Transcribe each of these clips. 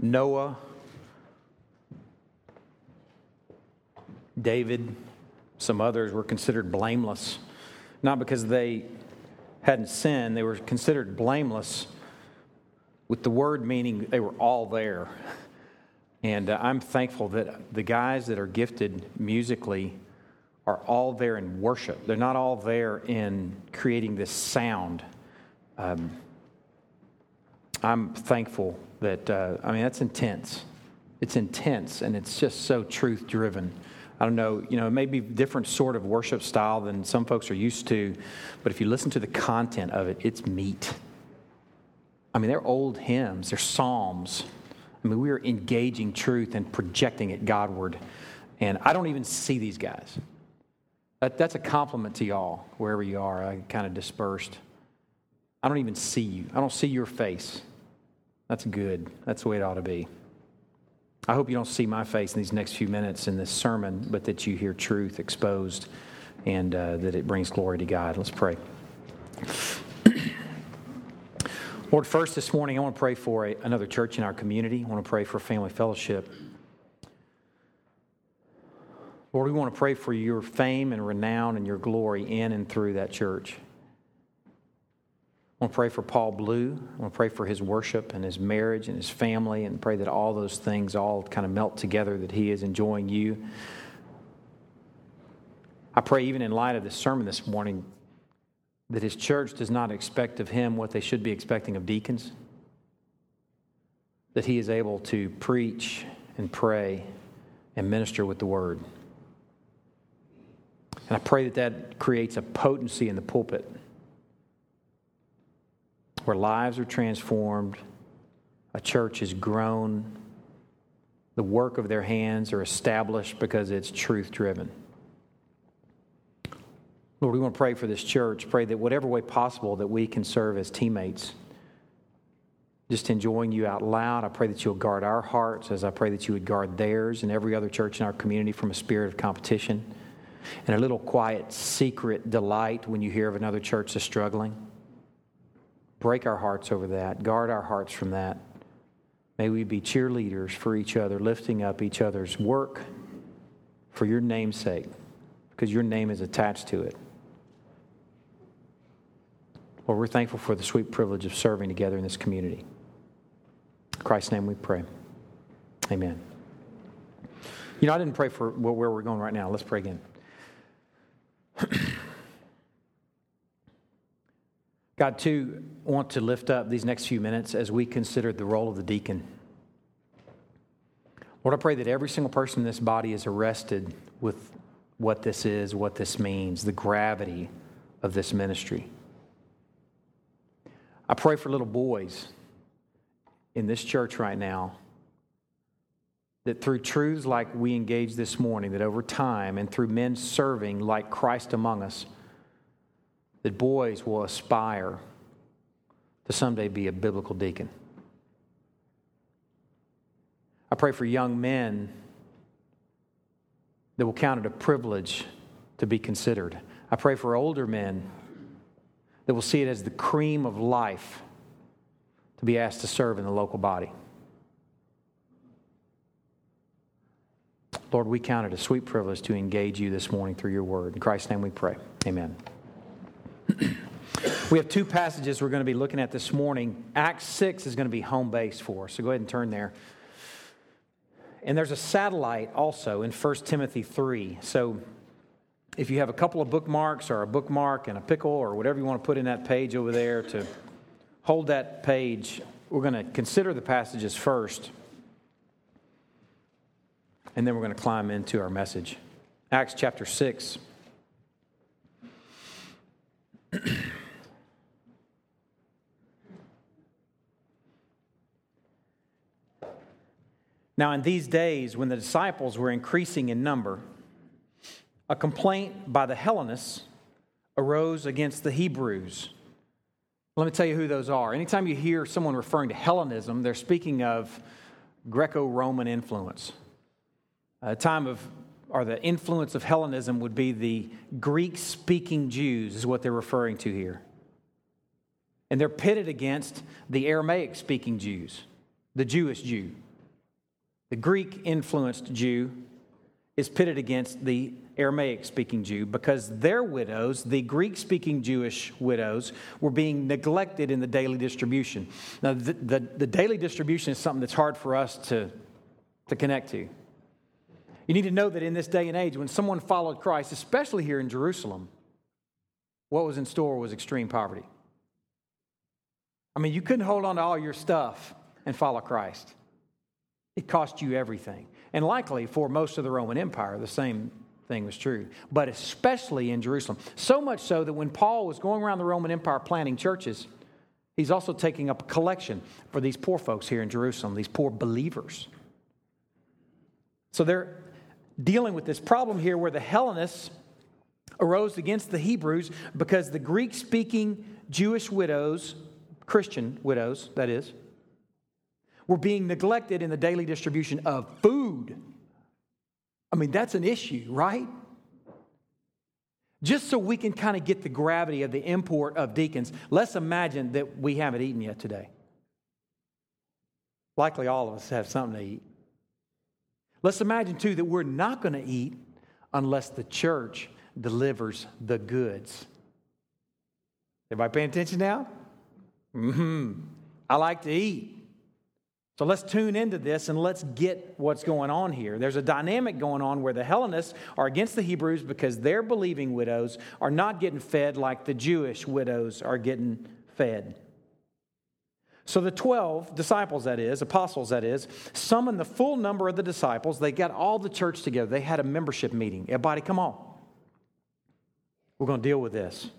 Noah, David, some others were considered blameless, not because they hadn't sinned, they were considered blameless with the word meaning they were all there. And uh, I'm thankful that the guys that are gifted musically are all there in worship. They're not all there in creating this sound. Um, I'm thankful that, uh, I mean, that's intense. It's intense and it's just so truth driven. I don't know, you know, it may be different sort of worship style than some folks are used to, but if you listen to the content of it, it's meat. I mean, they're old hymns, they're psalms. I mean, we are engaging truth and projecting it Godward. And I don't even see these guys. That, that's a compliment to y'all, wherever you are. I kind of dispersed. I don't even see you. I don't see your face. That's good. That's the way it ought to be. I hope you don't see my face in these next few minutes in this sermon, but that you hear truth exposed and uh, that it brings glory to God. Let's pray. Lord, first this morning, I want to pray for a, another church in our community. I want to pray for family fellowship. Lord, we want to pray for your fame and renown and your glory in and through that church. I want to pray for Paul Blue. I want to pray for his worship and his marriage and his family and pray that all those things all kind of melt together, that he is enjoying you. I pray, even in light of this sermon this morning, that his church does not expect of him what they should be expecting of deacons, that he is able to preach and pray and minister with the word. And I pray that that creates a potency in the pulpit where lives are transformed, a church is grown, the work of their hands are established because it's truth driven. Lord, we want to pray for this church. Pray that whatever way possible that we can serve as teammates, just enjoying you out loud. I pray that you'll guard our hearts as I pray that you would guard theirs and every other church in our community from a spirit of competition and a little quiet, secret delight when you hear of another church that's struggling. Break our hearts over that. Guard our hearts from that. May we be cheerleaders for each other, lifting up each other's work for your name's sake, because your name is attached to it. Lord, we're thankful for the sweet privilege of serving together in this community. In Christ's name we pray. Amen. You know, I didn't pray for where we're going right now. Let's pray again. God, too, want to lift up these next few minutes as we consider the role of the deacon. Lord, I pray that every single person in this body is arrested with what this is, what this means, the gravity of this ministry. I pray for little boys in this church right now that through truths like we engage this morning, that over time and through men serving like Christ among us, that boys will aspire to someday be a biblical deacon. I pray for young men that will count it a privilege to be considered. I pray for older men that will see it as the cream of life to be asked to serve in the local body. Lord, we count it a sweet privilege to engage you this morning through your word. In Christ's name we pray. Amen. We have two passages we're going to be looking at this morning. Acts 6 is going to be home base for us, so go ahead and turn there. And there's a satellite also in 1 Timothy 3. So if you have a couple of bookmarks or a bookmark and a pickle or whatever you want to put in that page over there to hold that page, we're going to consider the passages first. And then we're going to climb into our message. Acts chapter 6. now, in these days, when the disciples were increasing in number, a complaint by the Hellenists arose against the Hebrews. Let me tell you who those are. Anytime you hear someone referring to Hellenism, they're speaking of Greco Roman influence. A time of or the influence of Hellenism would be the Greek speaking Jews, is what they're referring to here. And they're pitted against the Aramaic speaking Jews, the Jewish Jew, the Greek influenced Jew, is pitted against the Aramaic speaking Jew because their widows, the Greek speaking Jewish widows, were being neglected in the daily distribution. Now, the, the, the, daily distribution is something that's hard for us to, to connect to. You need to know that in this day and age, when someone followed Christ, especially here in Jerusalem, what was in store was extreme poverty. I mean, you couldn't hold on to all your stuff and follow Christ. It cost you everything. And likely for most of the Roman Empire, the same thing was true, but especially in Jerusalem. So much so that when Paul was going around the Roman Empire planting churches, he's also taking up a collection for these poor folks here in Jerusalem, these poor believers. So they're dealing with this problem here where the Hellenists arose against the Hebrews because the Greek speaking Jewish widows, Christian widows, that is, were being neglected in the daily distribution of food. I mean, that's an issue, right? Just so we can kind of get the gravity of the import of deacons, let's imagine that we haven't eaten yet today. Likely all of us have something to eat. Let's imagine, too, that we're not going to eat unless the church delivers the goods. Everybody paying attention now? Mm-hmm. I like to eat. So let's tune into this and let's get what's going on here. There's a dynamic going on where the Hellenists are against the Hebrews because their believing widows are not getting fed like the Jewish widows are getting fed. So the 12 disciples, that is, apostles, that is, summoned the full number of the disciples. They got all the church together. They had a membership meeting. Everybody, come on. We're going to deal with this.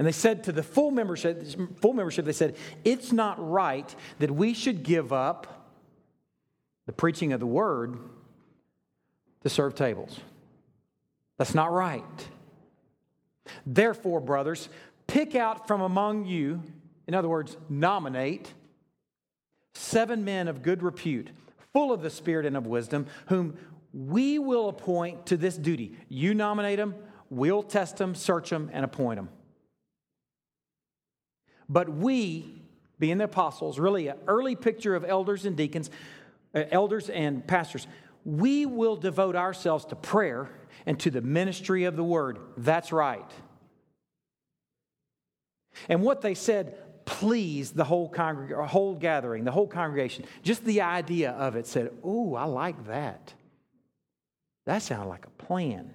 And they said to the full membership, full membership, they said, it's not right that we should give up the preaching of the word to serve tables. That's not right. Therefore, brothers, pick out from among you, in other words, nominate seven men of good repute, full of the Spirit and of wisdom, whom we will appoint to this duty. You nominate them, we'll test them, search them, and appoint them. But we, being the apostles, really an early picture of elders and deacons, uh, elders and pastors, we will devote ourselves to prayer and to the ministry of the word. That's right. And what they said pleased the whole, congreg- whole gathering, the whole congregation. Just the idea of it said, Ooh, I like that. That sounded like a plan.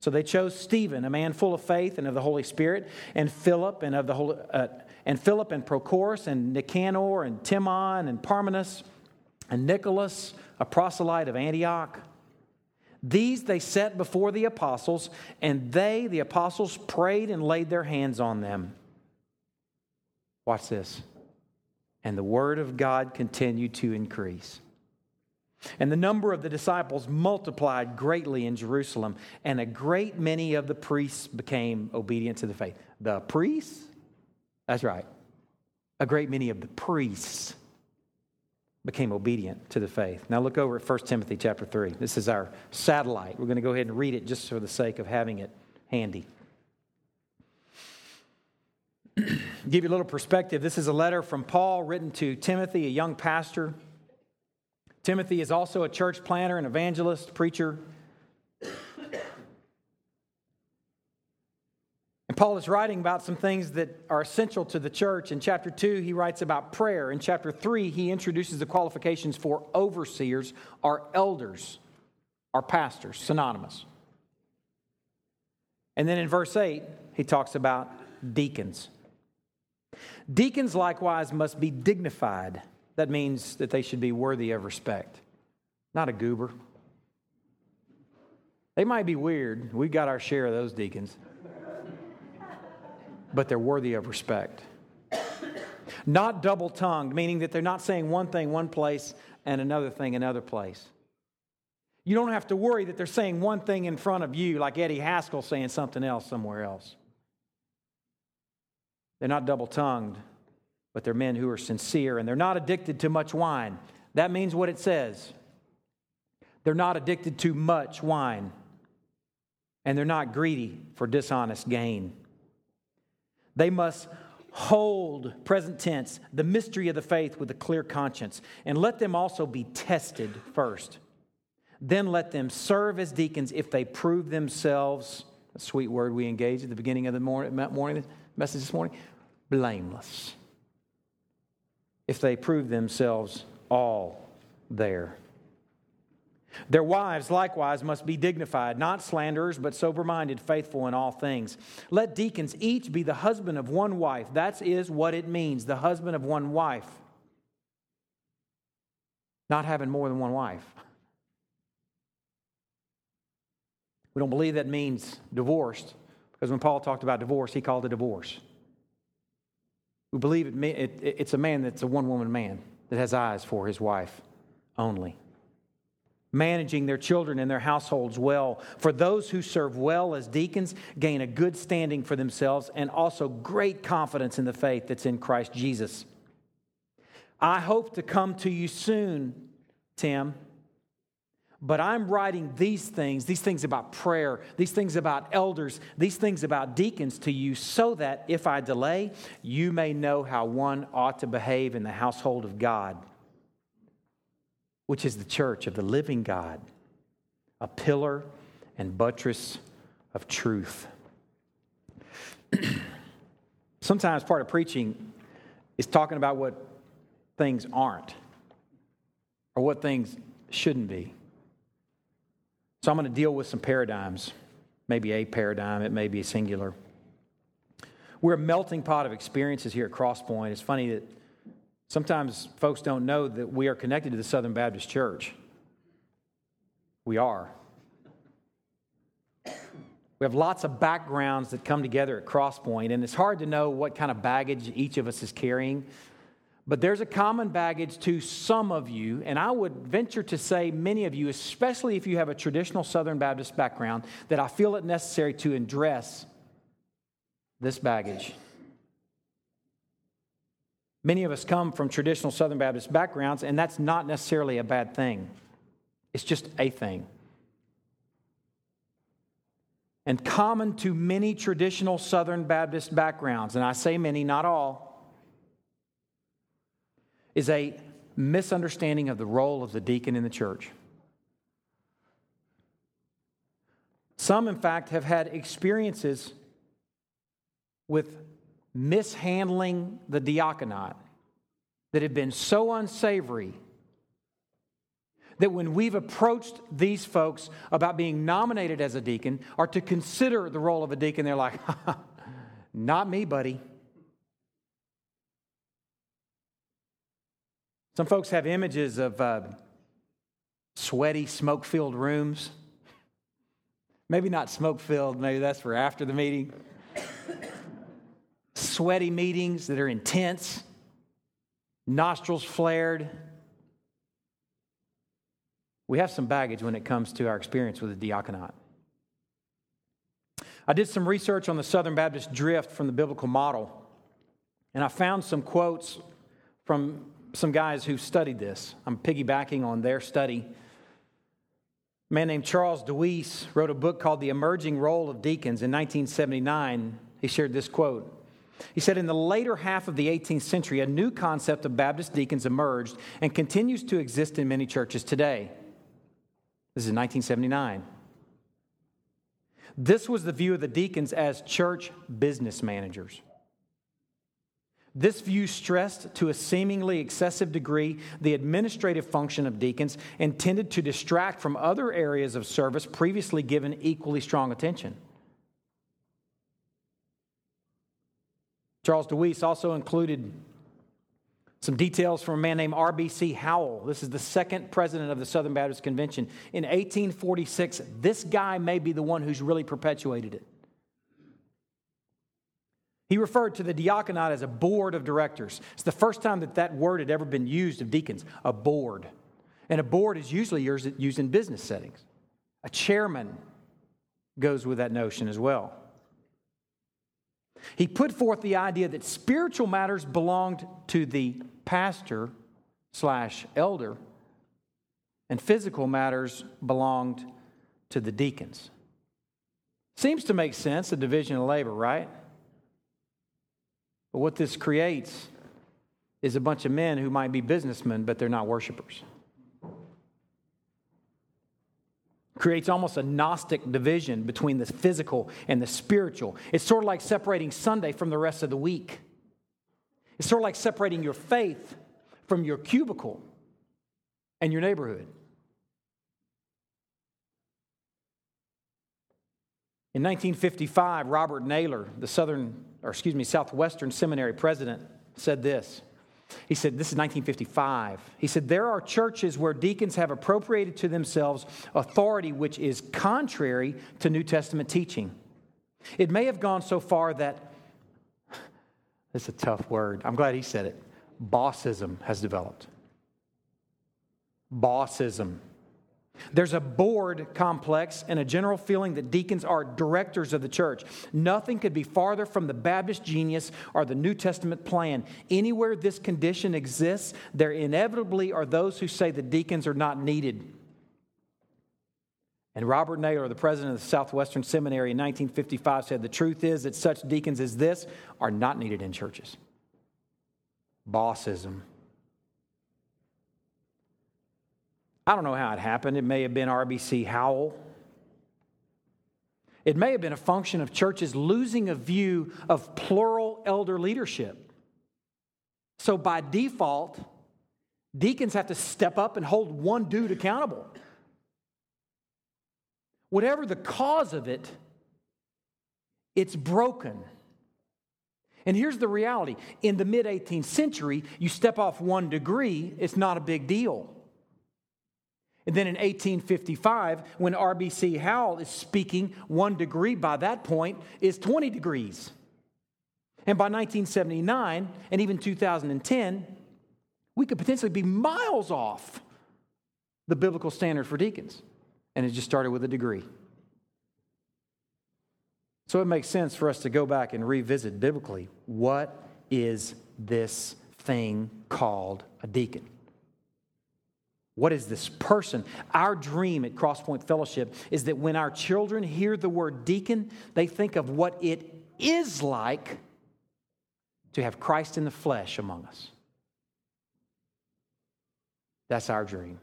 So they chose Stephen, a man full of faith and of the Holy Spirit, and Philip and of the Holy, uh, and Philip and Prochorus and Nicanor and Timon and Parmenas and Nicholas, a proselyte of Antioch. These they set before the apostles, and they, the apostles, prayed and laid their hands on them. Watch this. And the word of God continued to increase. And the number of the disciples multiplied greatly in Jerusalem, and a great many of the priests became obedient to the faith. The priests? That's right. A great many of the priests became obedient to the faith. Now look over at 1 Timothy chapter 3. This is our satellite. We're going to go ahead and read it just for the sake of having it handy. Give you a little perspective. This is a letter from Paul written to Timothy, a young pastor Timothy is also a church planter, an evangelist, preacher. And Paul is writing about some things that are essential to the church. In chapter 2, he writes about prayer. In chapter 3, he introduces the qualifications for overseers, our elders, our pastors, synonymous. And then in verse 8, he talks about deacons. Deacons likewise must be dignified that means that they should be worthy of respect, not a goober. They might be weird. We've got our share of those deacons, but they're worthy of respect. Not double tongued, meaning that they're not saying one thing one place and another thing another place. You don't have to worry that they're saying one thing in front of you, like Eddie Haskell saying something else somewhere else. They're not double tongued but they're men who are sincere and they're not addicted to much wine. That means what it says. They're not addicted to much wine, and they're not greedy for dishonest gain. They must hold, present tense, the mystery of the faith with a clear conscience, and let them also be tested first. Then let them serve as deacons if they prove themselves, a sweet word we engage at the beginning of the morning, morning message this morning, blameless. If they prove themselves all there. Their wives likewise must be dignified, not slanderers, but sober minded, faithful in all things. Let deacons each be the husband of one wife. That is what it means the husband of one wife. Not having more than one wife. We don't believe that means divorced, because when Paul talked about divorce, he called it divorce. We believe it, it, it's a man that's a one woman man that has eyes for his wife only managing their children and their households well. For those who serve well as deacons gain a good standing for themselves and also great confidence in the faith that's in Christ Jesus. I hope to come to you soon, Tim. But I'm writing these things, these things about prayer, these things about elders, these things about deacons to you so that if I delay, you may know how one ought to behave in the household of God which is the church of the living God, a pillar and buttress of truth. Sometimes part of preaching is talking about what things aren't or what things shouldn't be. So I'm going to deal with some paradigms, maybe a paradigm, it may be a singular. We're a melting pot of experiences here at Crosspoint. It's funny that Sometimes folks don't know that we are connected to the Southern Baptist Church. We are. We have lots of backgrounds that come together at Crosspoint, and it's hard to know what kind of baggage each of us is carrying. But there's a common baggage to some of you, and I would venture to say many of you, especially if you have a traditional Southern Baptist background, that I feel it necessary to address this baggage. Many of us come from traditional Southern Baptist backgrounds, and that's not necessarily a bad thing. It's just a thing. And common to many traditional Southern Baptist backgrounds, and I say many, not all, is a misunderstanding of the role of the deacon in the church. Some, in fact, have had experiences with mishandling the diaconate that have been so unsavory that when we've approached these folks about being nominated as a deacon or to consider the role of a deacon, they're like, not me, buddy. Some folks have images of uh, sweaty, smoke filled rooms. Maybe not smoke filled, maybe that's for after the meeting sweaty meetings that are intense, nostrils flared. We have some baggage when it comes to our experience with the diaconate. I did some research on the Southern Baptist drift from the biblical model, and I found some quotes from some guys who studied this. I'm piggybacking on their study. A man named Charles DeWeese wrote a book called The Emerging Role of Deacons in 1979. He shared this quote he said, in the later half of the 18th century, a new concept of Baptist deacons emerged and continues to exist in many churches today. This is 1979. This was the view of the deacons as church business managers. This view stressed to a seemingly excessive degree the administrative function of deacons, intended to distract from other areas of service previously given equally strong attention. Charles DeWeese also included some details from a man named R.B.C. Howell. This is the second president of the Southern Baptist Convention. In 1846, this guy may be the one who's really perpetuated it. He referred to the diaconate as a board of directors. It's the first time that that word had ever been used of deacons, a board. And a board is usually used in business settings. A chairman goes with that notion as well. He put forth the idea that spiritual matters belonged to the pastor slash elder, and physical matters belonged to the deacons. Seems to make sense, the division of labor, right? But what this creates is a bunch of men who might be businessmen, but they're not worshipers. Creates almost a Gnostic division between the physical and the spiritual. It's sort of like separating Sunday from the rest of the week. It's sort of like separating your faith from your cubicle and your neighborhood. In 1955, Robert Naylor, the Southern, or excuse me, Southwestern Seminary president, said this. He said, This is 1955. He said, There are churches where deacons have appropriated to themselves authority which is contrary to New Testament teaching. It may have gone so far that, it's a tough word. I'm glad he said it. Bossism has developed. Bossism. There's a board complex and a general feeling that deacons are directors of the church. Nothing could be farther from the Baptist genius or the New Testament plan. Anywhere this condition exists, there inevitably are those who say the deacons are not needed. And Robert Naylor, the president of the Southwestern Seminary in 1955, said the truth is that such deacons as this are not needed in churches. Bossism. I don't know how it happened. It may have been RBC Howell. It may have been a function of churches losing a view of plural elder leadership. So, by default, deacons have to step up and hold one dude accountable. Whatever the cause of it, it's broken. And here's the reality in the mid 18th century, you step off one degree, it's not a big deal. And then in 1855, when RBC Howell is speaking, one degree by that point is 20 degrees. And by 1979 and even 2010, we could potentially be miles off the biblical standard for deacons. And it just started with a degree. So it makes sense for us to go back and revisit biblically what is this thing called a deacon? What is this person? Our dream at Crosspoint Fellowship is that when our children hear the word deacon, they think of what it is like to have Christ in the flesh among us. That's our dream.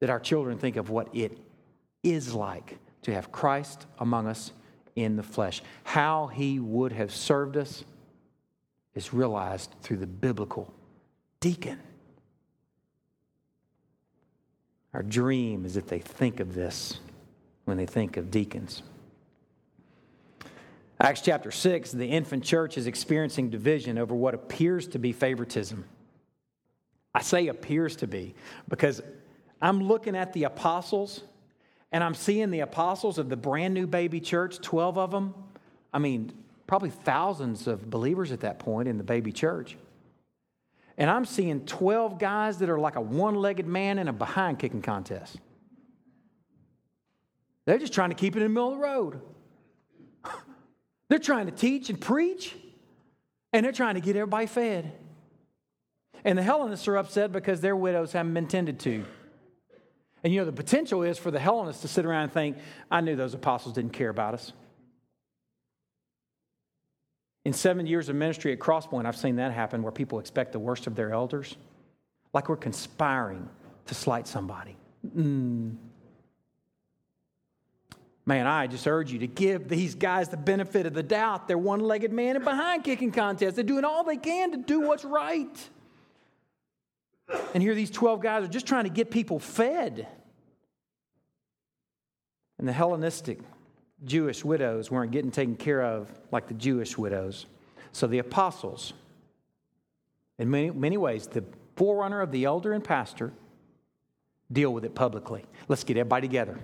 That our children think of what it is like to have Christ among us in the flesh. How he would have served us is realized through the biblical deacon. Our dream is that they think of this when they think of deacons. Acts chapter 6, the infant church is experiencing division over what appears to be favoritism. I say appears to be because I'm looking at the apostles and I'm seeing the apostles of the brand new baby church, 12 of them. I mean, probably thousands of believers at that point in the baby church. And I'm seeing 12 guys that are like a one legged man in a behind kicking contest. They're just trying to keep it in the middle of the road. they're trying to teach and preach, and they're trying to get everybody fed. And the Hellenists are upset because their widows haven't been tended to. And you know, the potential is for the Hellenists to sit around and think, I knew those apostles didn't care about us. In seven years of ministry at Crosspoint, I've seen that happen where people expect the worst of their elders, like we're conspiring to slight somebody. Mm. Man, I just urge you to give these guys the benefit of the doubt. They're one legged man in behind kicking contests. They're doing all they can to do what's right. And here these 12 guys are just trying to get people fed. And the Hellenistic Jewish widows weren't getting taken care of like the Jewish widows. So the apostles, in many, many ways, the forerunner of the elder and pastor, deal with it publicly. Let's get everybody together.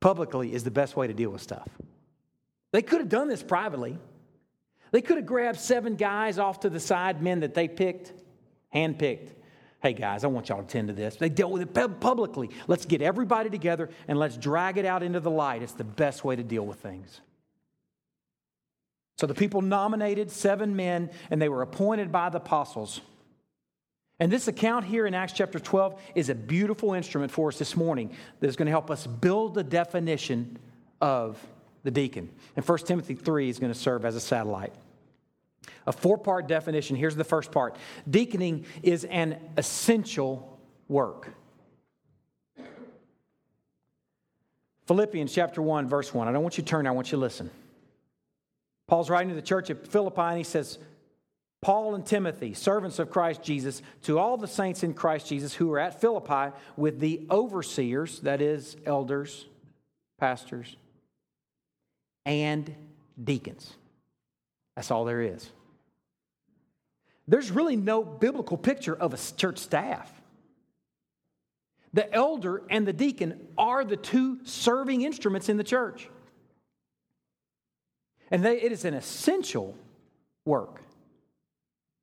Publicly is the best way to deal with stuff. They could have done this privately. They could have grabbed seven guys off to the side, men that they picked, handpicked, hey guys, I want y'all to attend to this. They dealt with it publicly. Let's get everybody together and let's drag it out into the light. It's the best way to deal with things. So the people nominated seven men and they were appointed by the apostles. And this account here in Acts chapter 12 is a beautiful instrument for us this morning that is going to help us build the definition of the deacon. And 1 Timothy 3 is going to serve as a satellite. A four part definition. Here's the first part Deaconing is an essential work. Philippians chapter 1, verse 1. I don't want you to turn, I want you to listen. Paul's writing to the church at Philippi and he says, Paul and Timothy, servants of Christ Jesus, to all the saints in Christ Jesus who are at Philippi with the overseers, that is, elders, pastors, and deacons. That's all there is. There's really no biblical picture of a church staff. The elder and the deacon are the two serving instruments in the church. And they, it is an essential work.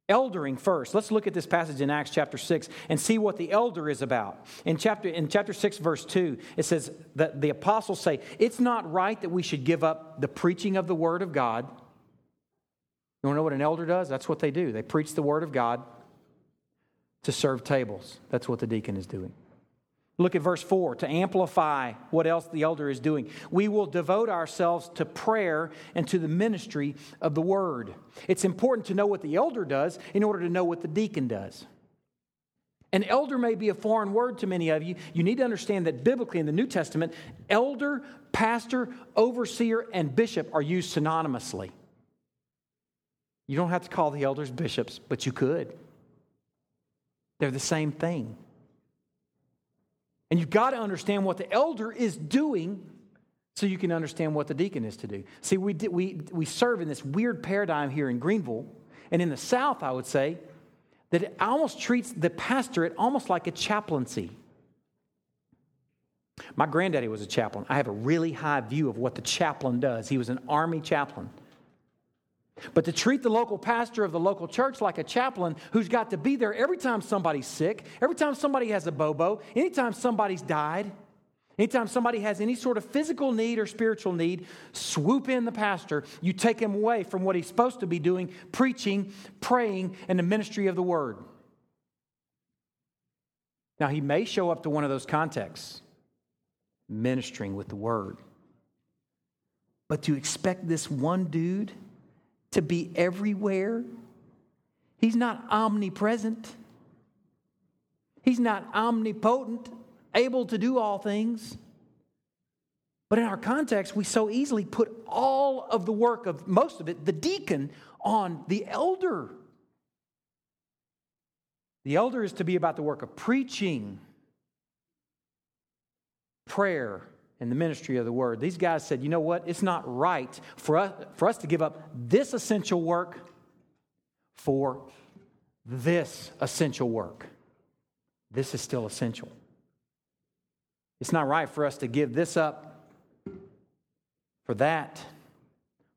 Eldering first. Let's look at this passage in Acts chapter 6 and see what the elder is about. In chapter, in chapter 6, verse 2, it says that the apostles say, It's not right that we should give up the preaching of the word of God. You want to know what an elder does? That's what they do. They preach the word of God to serve tables. That's what the deacon is doing. Look at verse 4 to amplify what else the elder is doing. We will devote ourselves to prayer and to the ministry of the word. It's important to know what the elder does in order to know what the deacon does. An elder may be a foreign word to many of you. You need to understand that biblically in the New Testament, elder, pastor, overseer, and bishop are used synonymously. You don't have to call the elders bishops, but you could. They're the same thing. And you've got to understand what the elder is doing so you can understand what the deacon is to do. See, we, we, we serve in this weird paradigm here in Greenville, and in the South, I would say, that it almost treats the pastorate almost like a chaplaincy. My granddaddy was a chaplain. I have a really high view of what the chaplain does. He was an army chaplain. But to treat the local pastor of the local church like a chaplain who's got to be there every time somebody's sick, every time somebody has a bobo, anytime somebody's died, anytime somebody has any sort of physical need or spiritual need, swoop in the pastor. You take him away from what he's supposed to be doing preaching, praying, and the ministry of the word. Now, he may show up to one of those contexts, ministering with the word. But to expect this one dude, to be everywhere. He's not omnipresent. He's not omnipotent, able to do all things. But in our context, we so easily put all of the work of most of it, the deacon, on the elder. The elder is to be about the work of preaching, prayer, in the ministry of the word. These guys said, you know what? It's not right for us, for us to give up this essential work for this essential work. This is still essential. It's not right for us to give this up for that.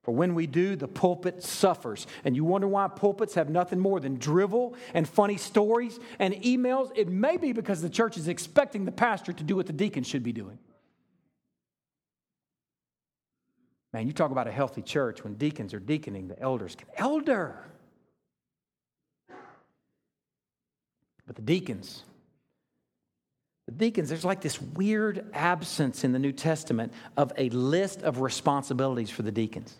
For when we do, the pulpit suffers. And you wonder why pulpits have nothing more than drivel and funny stories and emails? It may be because the church is expecting the pastor to do what the deacon should be doing. Man, you talk about a healthy church when deacons are deaconing, the elders can elder. But the deacons, the deacons, there's like this weird absence in the New Testament of a list of responsibilities for the deacons.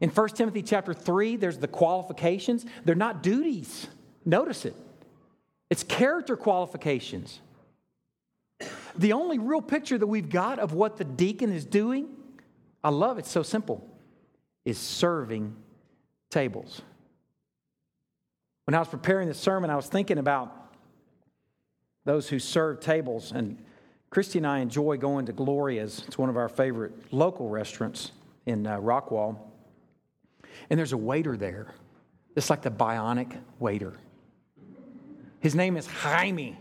In 1 Timothy chapter 3, there's the qualifications. They're not duties. Notice it. It's character qualifications. The only real picture that we've got of what the deacon is doing I love it, so simple, is serving tables. When I was preparing the sermon, I was thinking about those who serve tables. And Christy and I enjoy going to Gloria's. It's one of our favorite local restaurants in uh, Rockwall. And there's a waiter there. It's like the bionic waiter. His name is Jaime.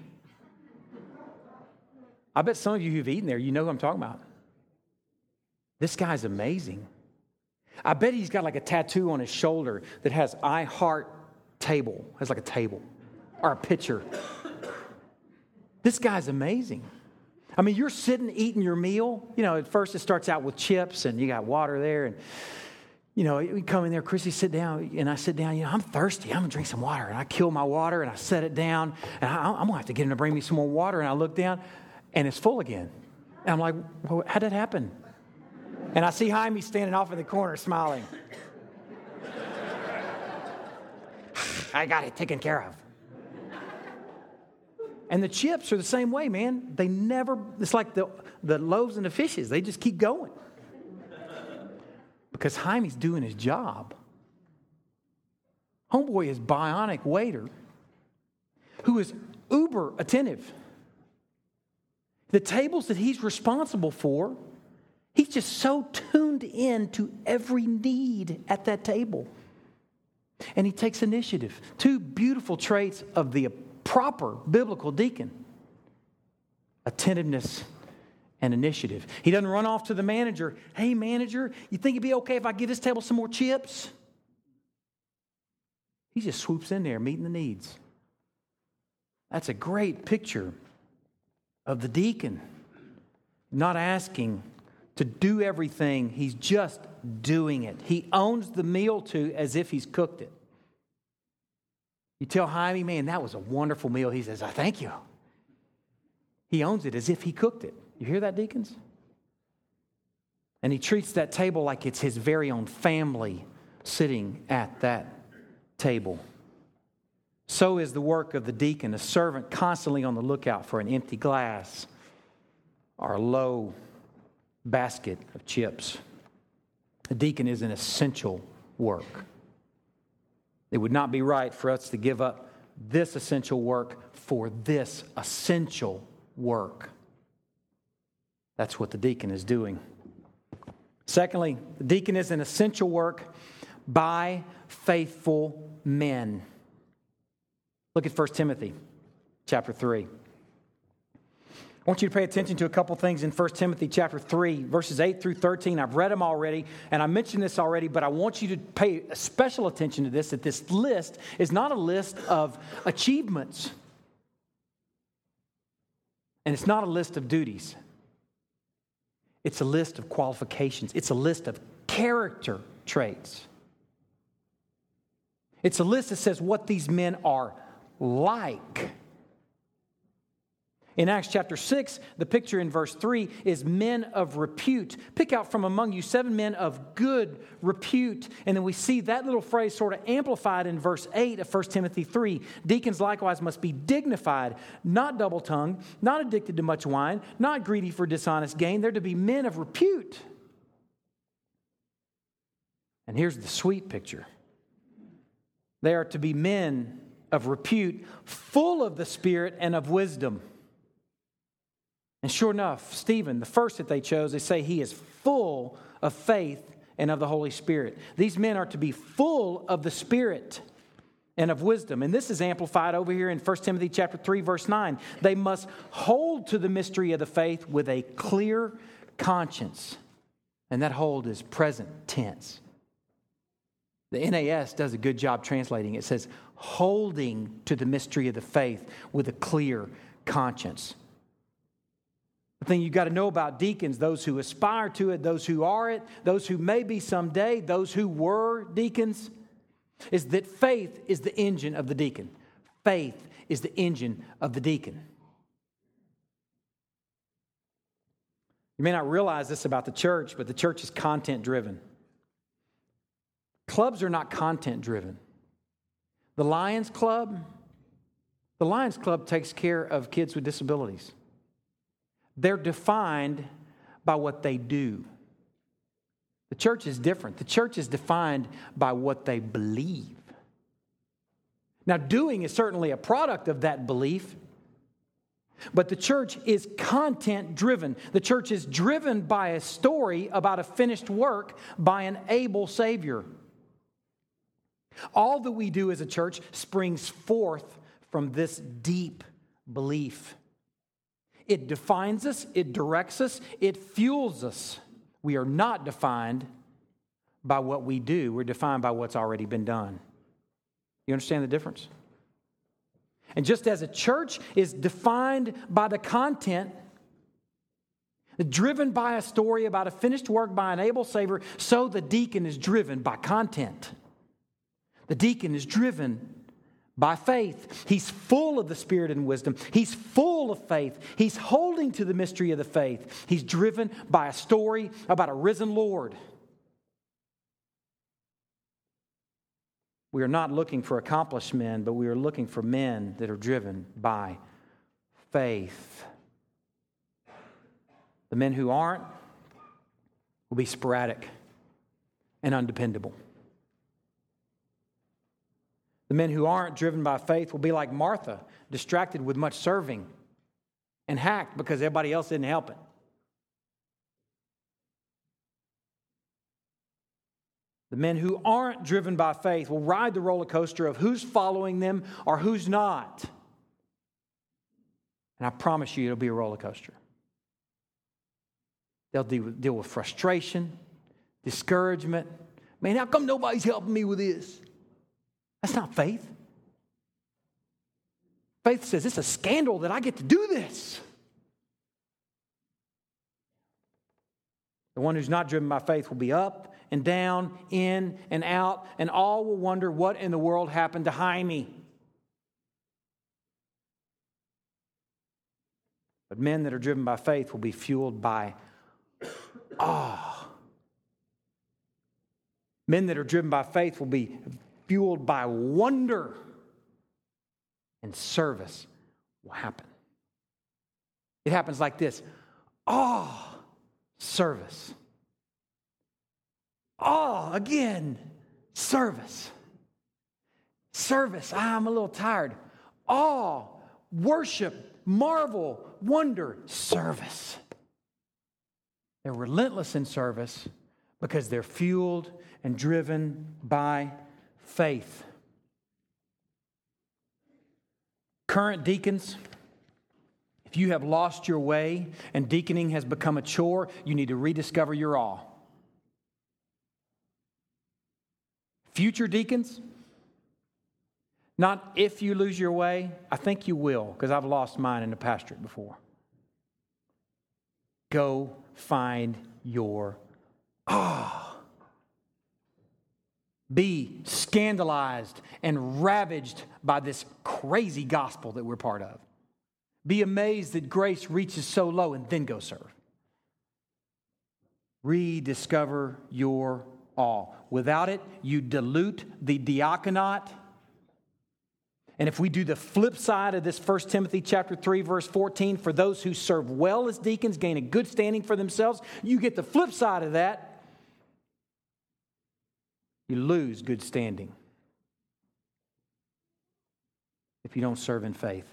I bet some of you who've eaten there, you know who I'm talking about. This guy's amazing. I bet he's got like a tattoo on his shoulder that has I heart table, has like a table or a picture. This guy's amazing. I mean, you're sitting eating your meal. You know, at first it starts out with chips and you got water there. And, you know, we come in there, Chrissy sit down, and I sit down. You know, I'm thirsty. I'm going to drink some water. And I kill my water and I set it down. And I, am going to have to get him to bring me some more water. And I look down and it's full again. And I'm like, well, how did that happen? And I see Jaime standing off in the corner smiling. I got it taken care of. and the chips are the same way, man. They never, it's like the, the loaves and the fishes, they just keep going. Because Jaime's doing his job. Homeboy is bionic waiter who is uber attentive. The tables that he's responsible for, he's just so tuned in to every need at that table. And he takes initiative. Two beautiful traits of the proper biblical deacon attentiveness and initiative. He doesn't run off to the manager, hey, manager, you think it'd be okay if I give this table some more chips? He just swoops in there, meeting the needs. That's a great picture of the deacon not asking to do everything, he's just doing it. He owns the meal too as if he's cooked it. You tell Jaime, man, that was a wonderful meal. He says, I thank you. He owns it as if he cooked it. You hear that, deacons? And he treats that table like it's his very own family sitting at that table. So is the work of the deacon, a servant constantly on the lookout for an empty glass or a low basket of chips. The deacon is an essential work. It would not be right for us to give up this essential work for this essential work. That's what the deacon is doing. Secondly, the deacon is an essential work by faithful men. Look at 1 Timothy chapter 3. I want you to pay attention to a couple things in 1 Timothy chapter 3, verses 8 through 13. I've read them already, and I mentioned this already, but I want you to pay special attention to this that this list is not a list of achievements, and it's not a list of duties. It's a list of qualifications, it's a list of character traits. It's a list that says what these men are like. In Acts chapter 6, the picture in verse 3 is men of repute. Pick out from among you seven men of good repute. And then we see that little phrase sort of amplified in verse 8 of 1 Timothy 3. Deacons likewise must be dignified, not double tongued, not addicted to much wine, not greedy for dishonest gain. They're to be men of repute. And here's the sweet picture they are to be men of repute, full of the Spirit and of wisdom. And sure enough, Stephen, the first that they chose, they say he is full of faith and of the Holy Spirit. These men are to be full of the Spirit and of wisdom. And this is amplified over here in 1 Timothy chapter 3 verse 9. They must hold to the mystery of the faith with a clear conscience. And that hold is present tense. The NAS does a good job translating. It says, holding to the mystery of the faith with a clear conscience. Thing you've got to know about deacons, those who aspire to it, those who are it, those who may be someday, those who were deacons, is that faith is the engine of the deacon. Faith is the engine of the deacon. You may not realize this about the church, but the church is content driven. Clubs are not content driven. The Lions Club, the Lions Club takes care of kids with disabilities. They're defined by what they do. The church is different. The church is defined by what they believe. Now, doing is certainly a product of that belief, but the church is content driven. The church is driven by a story about a finished work by an able Savior. All that we do as a church springs forth from this deep belief. It defines us, it directs us, it fuels us. We are not defined by what we do, we're defined by what's already been done. You understand the difference? And just as a church is defined by the content, driven by a story about a finished work by an able Savior, so the deacon is driven by content. The deacon is driven by faith. He's full of the Spirit and wisdom. He's full of faith. He's holding to the mystery of the faith. He's driven by a story about a risen Lord. We are not looking for accomplished men, but we are looking for men that are driven by faith. The men who aren't will be sporadic and undependable. The men who aren't driven by faith will be like Martha, distracted with much serving and hacked because everybody else didn't help it. The men who aren't driven by faith will ride the roller coaster of who's following them or who's not. And I promise you, it'll be a roller coaster. They'll deal with frustration, discouragement. Man, how come nobody's helping me with this? That's not faith. Faith says it's a scandal that I get to do this. The one who's not driven by faith will be up and down, in and out, and all will wonder what in the world happened to Jaime. But men that are driven by faith will be fueled by awe. Men that are driven by faith will be fueled by wonder, and service will happen. It happens like this awe, service. Awe, again, service. Service, I'm a little tired. Awe, worship, marvel, wonder, service. They're relentless in service because they're fueled and driven by faith. Current deacons, if you have lost your way and deaconing has become a chore, you need to rediscover your awe. Future deacons, not if you lose your way, I think you will, because I've lost mine in the pastorate before. Go find your awe. Be scandalized and ravaged by this crazy gospel that we're part of. Be amazed that grace reaches so low and then go serve. Rediscover your awe. Without it, you dilute the diaconate. And if we do the flip side of this 1 Timothy chapter 3 verse 14 for those who serve well as deacons gain a good standing for themselves, you get the flip side of that you lose good standing if you don't serve in faith.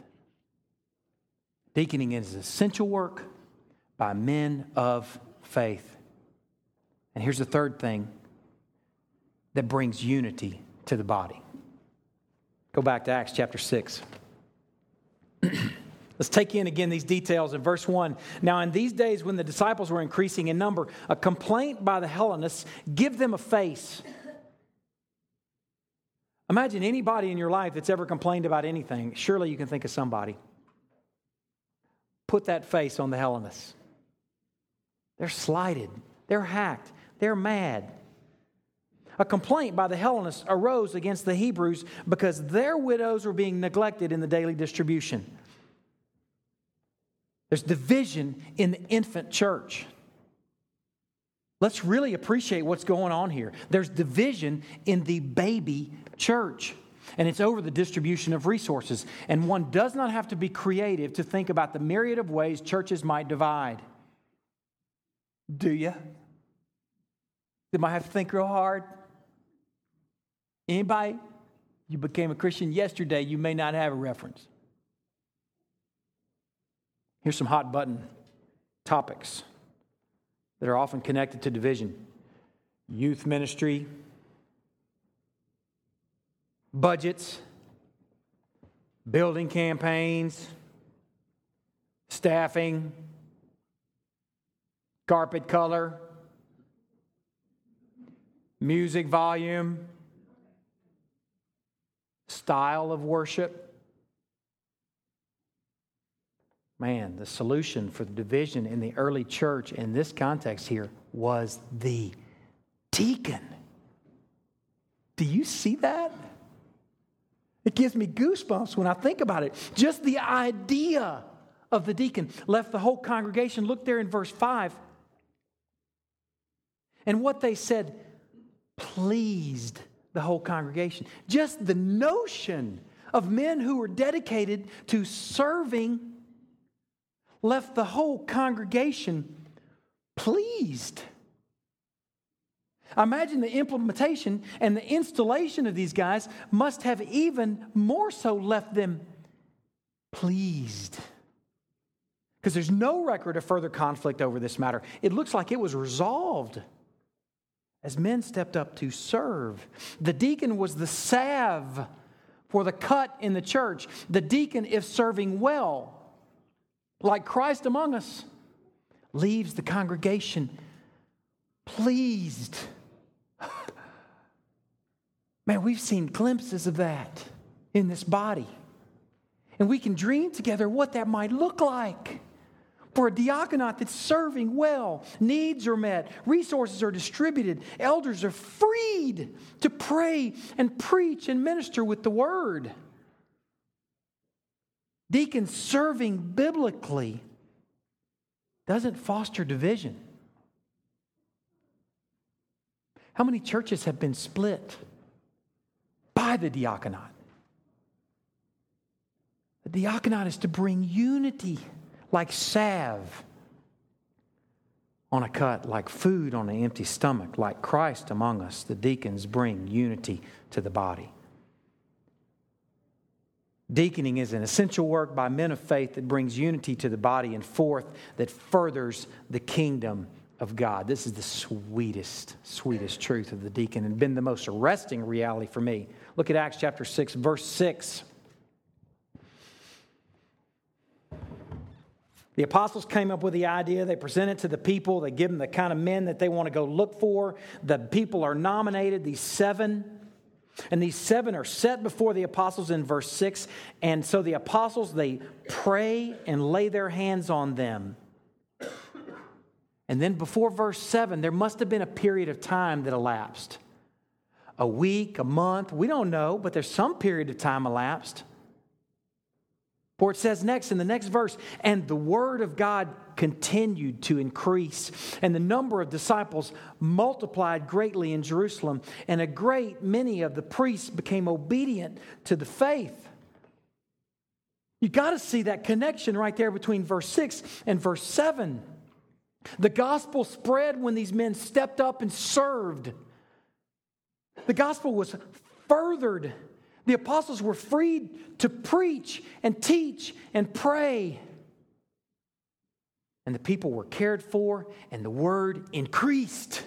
Deaconing is essential work by men of faith. And here's the third thing that brings unity to the body. Go back to Acts chapter 6. Let's take in again these details in verse 1. Now, in these days when the disciples were increasing in number, a complaint by the Hellenists give them a face Imagine anybody in your life that's ever complained about anything. Surely you can think of somebody. Put that face on the Hellenists. They're slighted, they're hacked, they're mad. A complaint by the Hellenists arose against the Hebrews because their widows were being neglected in the daily distribution. There's division in the infant church. Let's really appreciate what's going on here. There's division in the baby church, and it's over the distribution of resources. And one does not have to be creative to think about the myriad of ways churches might divide. Do you? You might have to think real hard. Anybody? You became a Christian yesterday, you may not have a reference. Here's some hot button topics that are often connected to division youth ministry, budgets, building campaigns, staffing, carpet color, music volume, style of worship. man, the solution for the division in the early church in this context here was the deacon. Do you see that? It gives me goosebumps when I think about it. Just the idea of the deacon left the whole congregation. Look there in verse 5. And what they said pleased the whole congregation. Just the notion of men who were dedicated to serving left the whole congregation pleased. I imagine the implementation and the installation of these guys must have even more so left them pleased. Because there's no record of further conflict over this matter. It looks like it was resolved as men stepped up to serve. The deacon was the salve for the cut in the church. The deacon, if serving well, like Christ among us, leaves the congregation pleased. Man, we've seen glimpses of that in this body. And we can dream together what that might look like. For a diaconate that's serving well, needs are met, resources are distributed, elders are freed to pray and preach and minister with the word. Deacons serving biblically doesn't foster division. How many churches have been split by the diaconate? The diaconate is to bring unity like salve on a cut, like food on an empty stomach, like Christ among us. The deacons bring unity to the body. Deaconing is an essential work by men of faith that brings unity to the body, and fourth, that furthers the kingdom of God. This is the sweetest, sweetest truth of the deacon and been the most arresting reality for me. Look at Acts chapter 6, verse 6. The apostles came up with the idea. They present it to the people. They give them the kind of men that they want to go look for. The people are nominated, these seven. And these seven are set before the apostles in verse 6. And so the apostles, they pray and lay their hands on them. And then before verse 7, there must have been a period of time that elapsed a week, a month, we don't know, but there's some period of time elapsed. For it says next in the next verse, and the word of God continued to increase, and the number of disciples multiplied greatly in Jerusalem, and a great many of the priests became obedient to the faith. You got to see that connection right there between verse 6 and verse 7. The gospel spread when these men stepped up and served. The gospel was furthered the apostles were freed to preach and teach and pray. And the people were cared for, and the word increased.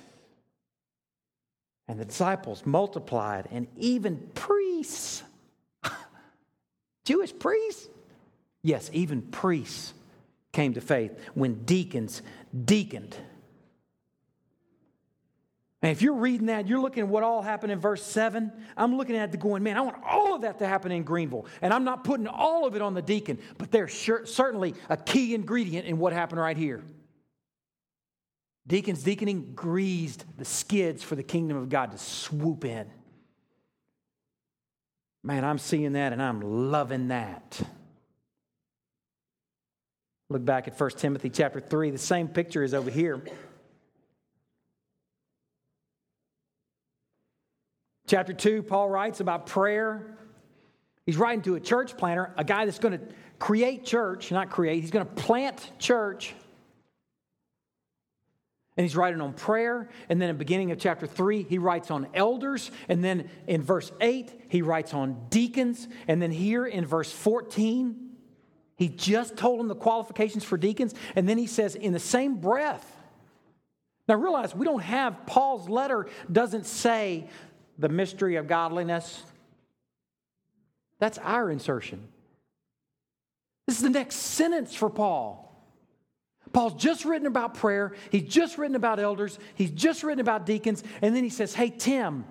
And the disciples multiplied, and even priests, Jewish priests, yes, even priests came to faith when deacons deaconed. And if you're reading that, you're looking at what all happened in verse 7. I'm looking at it going, man, I want all of that to happen in Greenville. And I'm not putting all of it on the deacon, but there's sure, certainly a key ingredient in what happened right here. Deacons deaconing greased the skids for the kingdom of God to swoop in. Man, I'm seeing that and I'm loving that. Look back at 1 Timothy chapter 3. The same picture is over here. Chapter 2, Paul writes about prayer. He's writing to a church planter, a guy that's going to create church, not create, he's going to plant church. And he's writing on prayer. And then in the beginning of chapter 3, he writes on elders. And then in verse 8, he writes on deacons. And then here in verse 14, he just told them the qualifications for deacons. And then he says, in the same breath, now realize we don't have, Paul's letter doesn't say the mystery of godliness. That's our insertion. This is the next sentence for Paul. Paul's just written about prayer, he's just written about elders, he's just written about deacons, and then he says, Hey, Tim,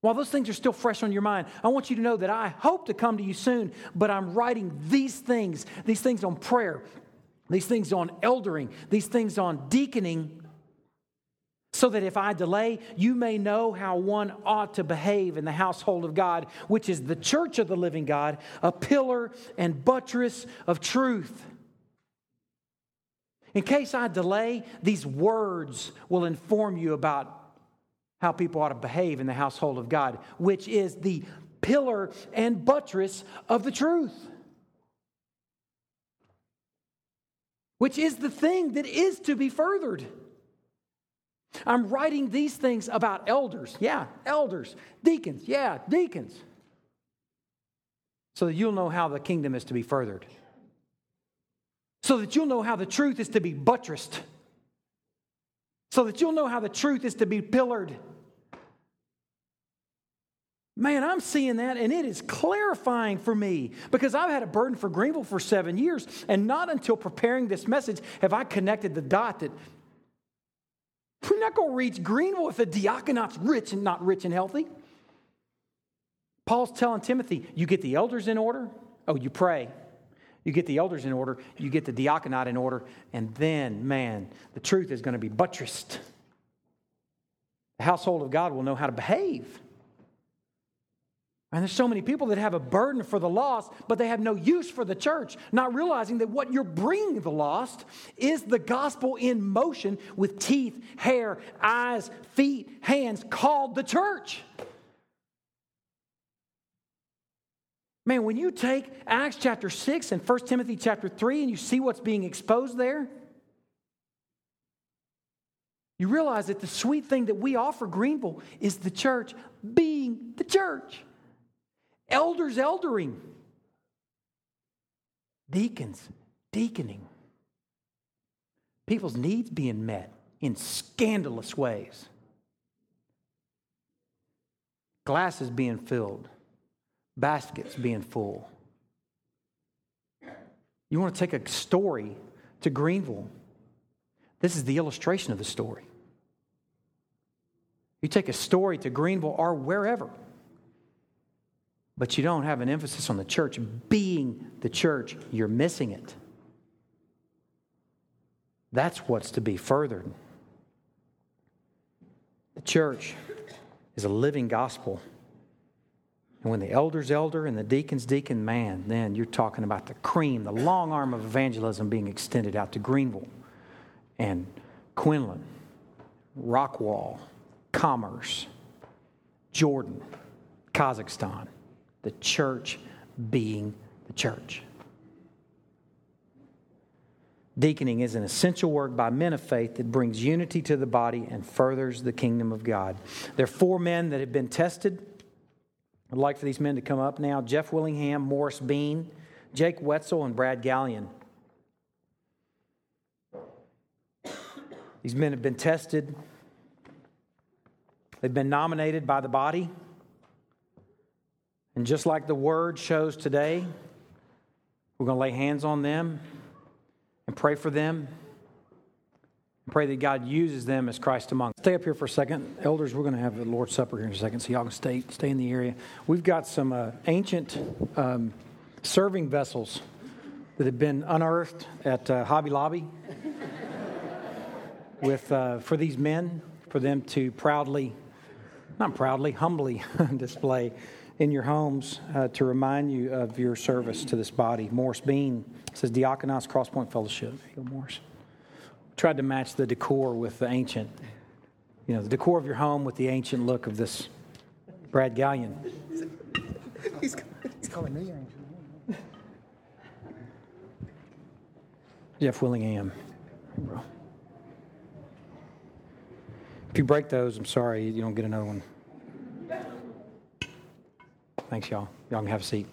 while those things are still fresh on your mind, I want you to know that I hope to come to you soon, but I'm writing these things, these things on prayer, these things on eldering, these things on deaconing so that if I delay, you may know how one ought to behave in the household of God, which is the church of the living God, a pillar and buttress of truth. In case I delay, these words will inform you about how people ought to behave in the household of God, which is the pillar and buttress of the truth. Which is the thing that is to be furthered. I'm writing these things about elders. Yeah, elders. Deacons. Yeah, deacons. So that you'll know how the kingdom is to be furthered. So that you'll know how the truth is to be buttressed. So that you'll know how the truth is to be pillared. Man, I'm seeing that and it is clarifying for me because I've had a burden for Greenville for seven years, and not until preparing this message have I connected the dot that we're not going to reach Greenville if the diaconate's rich and not rich and healthy. Paul's telling Timothy, you get the elders in order. Oh, you pray. You get the elders in order, you get the diaconate in order, and then, man, the truth is going to be buttressed. The household of God will know how to behave. And there's so many people that have a burden for the lost, but they have no use for the church, not realizing that what you're bringing the lost is the gospel in motion with teeth, hair, eyes, feet, hands, called the church. Man, when you take Acts chapter 6 and 1 Timothy chapter 3 and you see what's being exposed there, you realize that the sweet thing that we offer Greenville is the church being the church. Elders eldering. Deacons deaconing. People's needs being met in scandalous ways. Glasses being filled, baskets being full. You want to take a story to Greenville. This is the illustration of the story. You take a story to Greenville or wherever but you don't have an emphasis on the church being the church, you're missing it. That's what's to be furthered. The church is a living gospel. And when the elders elder and the deacons deacon, man, then you're talking about the cream, the long arm of evangelism being extended out to Greenville and Quinlan, Rockwall, Commerce, Jordan, Kazakhstan the church being the church. Deaconing is an essential work by men of faith that brings unity to the body and furthers the kingdom of God. There are four men that have been tested. I'd like for these men to come up now Jeff Willingham, Morris Bean, Jake Wetzel, and Brad Gallion. These men have been tested. They've been nominated by the body. And just like the word shows today, we're going to lay hands on them and pray for them. And pray that God uses them as Christ among. Us. Stay up here for a second. Elders, we're going to have the Lord's Supper here in a second, so y'all can stay, stay in the area. We've got some uh, ancient um, serving vessels that have been unearthed at uh, Hobby Lobby with, uh, for these men, for them to proudly, not proudly, humbly display in your homes uh, to remind you of your service to this body. Morris Bean says Diakonos Crosspoint Fellowship. Go, Morris. Tried to match the decor with the ancient, you know, the decor of your home with the ancient look of this Brad Gallion. he's, he's calling me ancient. Jeff Willingham. If you break those, I'm sorry, you don't get another one. Thanks, y'all. Y'all can have a seat.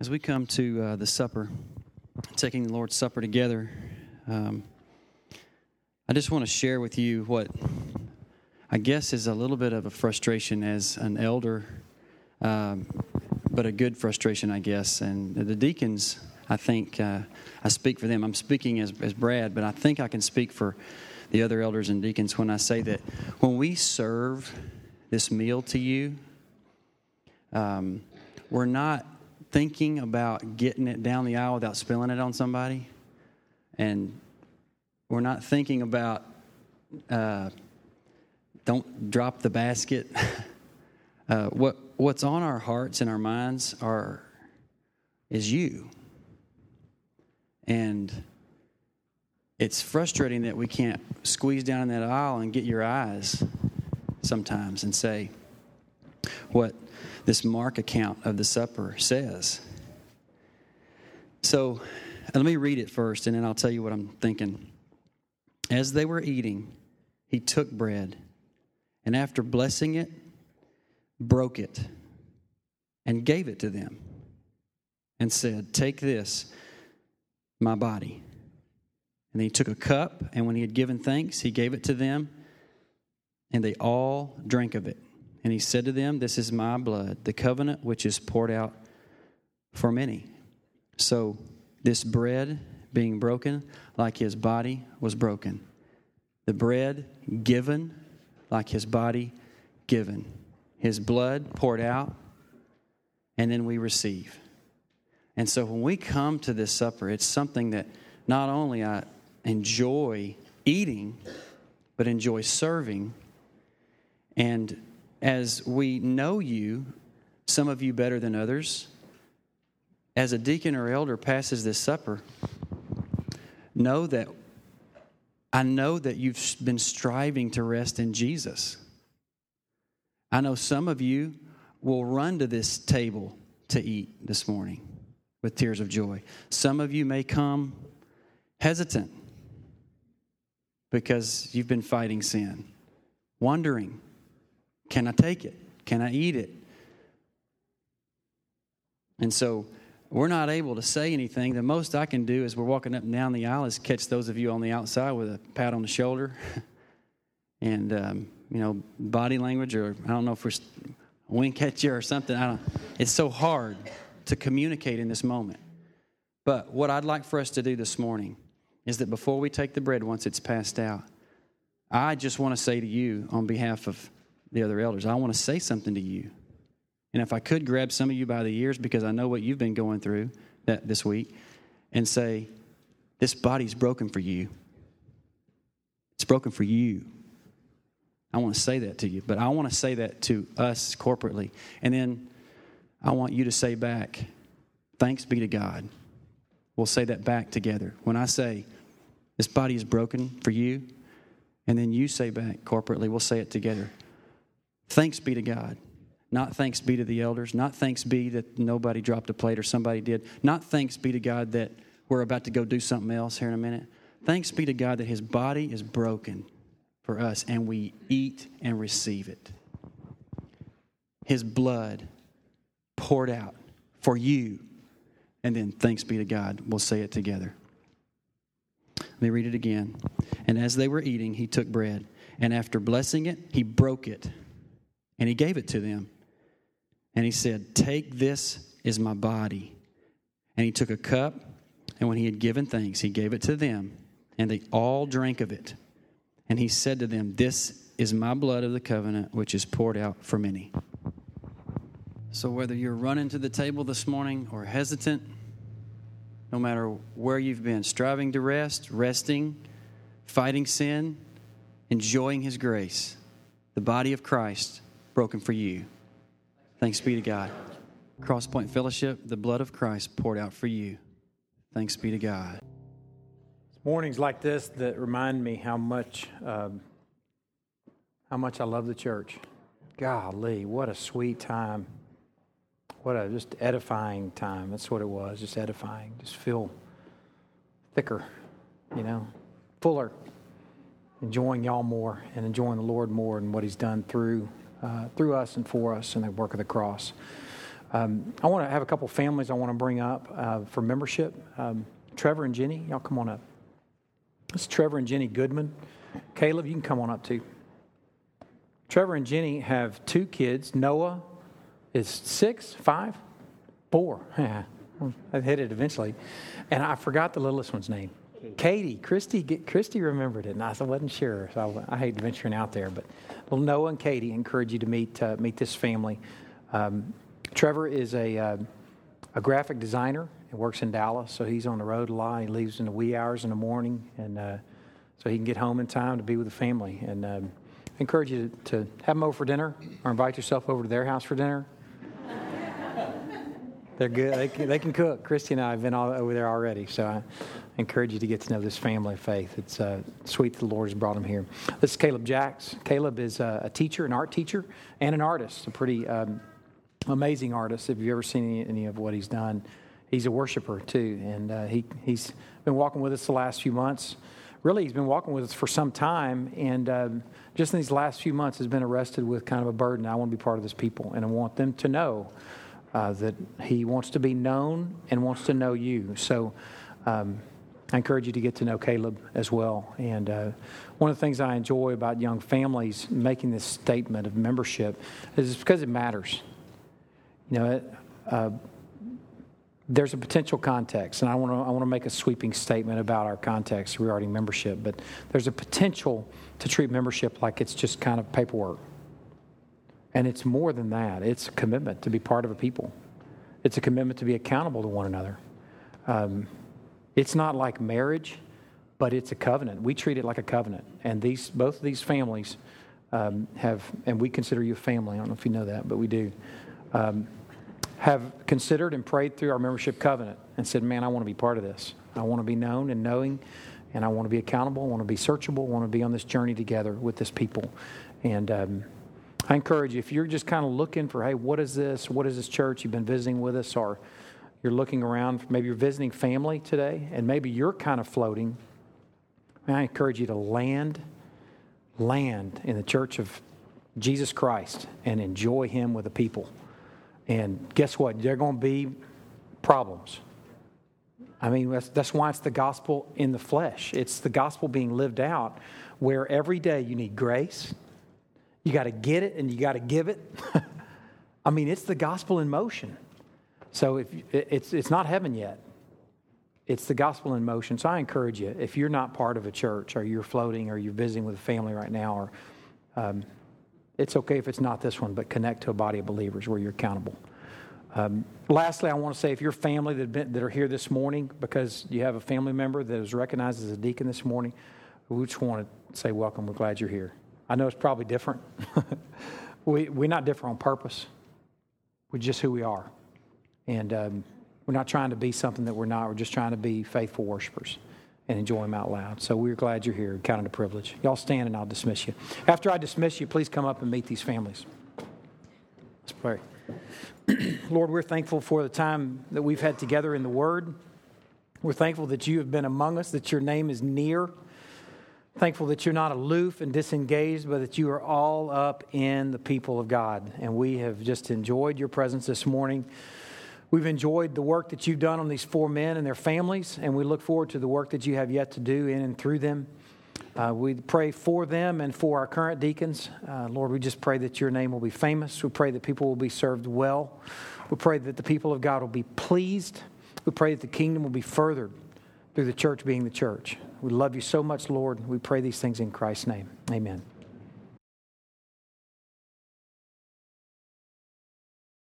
As we come to uh, the supper, taking the Lord's Supper together, um, I just want to share with you what I guess is a little bit of a frustration as an elder, um, but a good frustration, I guess. And the deacons, I think uh, I speak for them. I'm speaking as, as Brad, but I think I can speak for the other elders and deacons when I say that when we serve this meal to you, um, we're not thinking about getting it down the aisle without spilling it on somebody. And we're not thinking about uh, don't drop the basket. uh, what, what's on our hearts and our minds are, is you. And it's frustrating that we can't squeeze down in that aisle and get your eyes sometimes and say what this Mark account of the supper says. So let me read it first, and then I'll tell you what I'm thinking. As they were eating, he took bread, and after blessing it, broke it, and gave it to them, and said, Take this, my body. And he took a cup, and when he had given thanks, he gave it to them, and they all drank of it. And he said to them, This is my blood, the covenant which is poured out for many. So, this bread being broken, like his body was broken. The bread given, like his body given. His blood poured out, and then we receive. And so, when we come to this supper, it's something that not only I enjoy eating, but enjoy serving. And as we know you, some of you better than others, as a deacon or elder passes this supper, know that I know that you've been striving to rest in Jesus. I know some of you will run to this table to eat this morning with tears of joy. Some of you may come hesitant because you've been fighting sin, wondering, can I take it? Can I eat it? And so we're not able to say anything. The most I can do as we're walking up and down the aisle is catch those of you on the outside with a pat on the shoulder and, um, you know, body language, or I don't know if we're wink at you or something. I don't. It's so hard to communicate in this moment. But what I'd like for us to do this morning is that before we take the bread, once it's passed out, I just want to say to you, on behalf of the other elders, I want to say something to you. And if I could grab some of you by the ears, because I know what you've been going through that, this week, and say, This body's broken for you. It's broken for you. I want to say that to you, but I want to say that to us corporately. And then I want you to say back, Thanks be to God. We'll say that back together. When I say, This body is broken for you, and then you say back corporately, we'll say it together. Thanks be to God. Not thanks be to the elders. Not thanks be that nobody dropped a plate or somebody did. Not thanks be to God that we're about to go do something else here in a minute. Thanks be to God that His body is broken for us and we eat and receive it. His blood poured out for you. And then thanks be to God. We'll say it together. Let me read it again. And as they were eating, he took bread, and after blessing it, he broke it, and he gave it to them. And he said, Take this is my body. And he took a cup, and when he had given thanks, he gave it to them, and they all drank of it. And he said to them, This is my blood of the covenant, which is poured out for many. So, whether you're running to the table this morning or hesitant, no matter where you've been, striving to rest, resting, fighting sin, enjoying his grace, the body of Christ broken for you. Thanks be to God. Crosspoint Fellowship, the blood of Christ poured out for you. Thanks be to God. It's Mornings like this that remind me how much um, how much I love the church. Golly, what a sweet time! What a just edifying time. That's what it was, just edifying. Just feel thicker, you know, fuller, enjoying y'all more and enjoying the Lord more and what He's done through uh, through us and for us in the work of the cross. Um, I want to have a couple families I want to bring up uh, for membership. Um, Trevor and Jenny, y'all come on up. This is Trevor and Jenny Goodman. Caleb, you can come on up too. Trevor and Jenny have two kids. Noah is six, five, four. I hit it eventually. And I forgot the littlest one's name. Katie, Christy, Christy remembered it, and I wasn't sure. So I, I hate venturing out there, but well, Noah and Katie encourage you to meet uh, meet this family. Um, Trevor is a uh, a graphic designer and works in Dallas, so he's on the road a lot. He leaves in the wee hours in the morning, and uh, so he can get home in time to be with the family. And um, encourage you to, to have them over for dinner, or invite yourself over to their house for dinner. They're good. They can, they can cook. Christy and I have been all over there already, so I encourage you to get to know this family of faith. It's uh, sweet that the Lord has brought them here. This is Caleb Jacks. Caleb is a, a teacher, an art teacher, and an artist, a pretty um, amazing artist. If you've ever seen any, any, of what he's done, he's a worshiper too, and uh, he, he's been walking with us the last few months. Really, he's been walking with us for some time, and um, just in these last few months has been arrested with kind of a burden. I want to be part of this people, and I want them to know uh, that he wants to be known and wants to know you. So um, I encourage you to get to know Caleb as well. And uh, one of the things I enjoy about young families making this statement of membership is because it matters. You know, uh, there's a potential context, and I want to I want to make a sweeping statement about our context regarding membership. But there's a potential to treat membership like it's just kind of paperwork. And it's more than that, it's a commitment to be part of a people, it's a commitment to be accountable to one another. Um, it's not like marriage, but it's a covenant. We treat it like a covenant. And these, both of these families um, have, and we consider you a family. I don't know if you know that, but we do. Um, have considered and prayed through our membership covenant and said, Man, I want to be part of this. I want to be known and knowing, and I want to be accountable. I want to be searchable. I want to be on this journey together with this people. And um, I encourage you, if you're just kind of looking for, hey, what is this? What is this church? You've been visiting with us, or you're looking around, maybe you're visiting family today, and maybe you're kind of floating. I encourage you to land, land in the church of Jesus Christ and enjoy Him with the people. And guess what? There are going to be problems. I mean, that's, that's why it's the gospel in the flesh. It's the gospel being lived out where every day you need grace you got to get it and you got to give it. I mean, it's the gospel in motion. So if it's it's not heaven yet. It's the gospel in motion. So I encourage you, if you're not part of a church or you're floating or you're visiting with a family right now, or um, it's okay if it's not this one, but connect to a body of believers where you're accountable. Um, lastly, I want to say if your family that, been, that are here this morning because you have a family member that is recognized as a deacon this morning, we just want to say welcome. We're glad you're here. I know it's probably different. we, we're not different on purpose. We're just who we are. And um, we're not trying to be something that we're not. We're just trying to be faithful worshipers and enjoy Him out loud. So we're glad you're here. Count it a privilege. Y'all stand and I'll dismiss you. After I dismiss you, please come up and meet these families. Let's pray. Lord, we're thankful for the time that we've had together in the Word. We're thankful that you have been among us, that your name is near. Thankful that you're not aloof and disengaged, but that you are all up in the people of God. And we have just enjoyed your presence this morning. We've enjoyed the work that you've done on these four men and their families, and we look forward to the work that you have yet to do in and through them. Uh, we pray for them and for our current deacons. Uh, Lord, we just pray that your name will be famous. We pray that people will be served well. We pray that the people of God will be pleased. We pray that the kingdom will be furthered through the church being the church. We love you so much, Lord. We pray these things in Christ's name. Amen.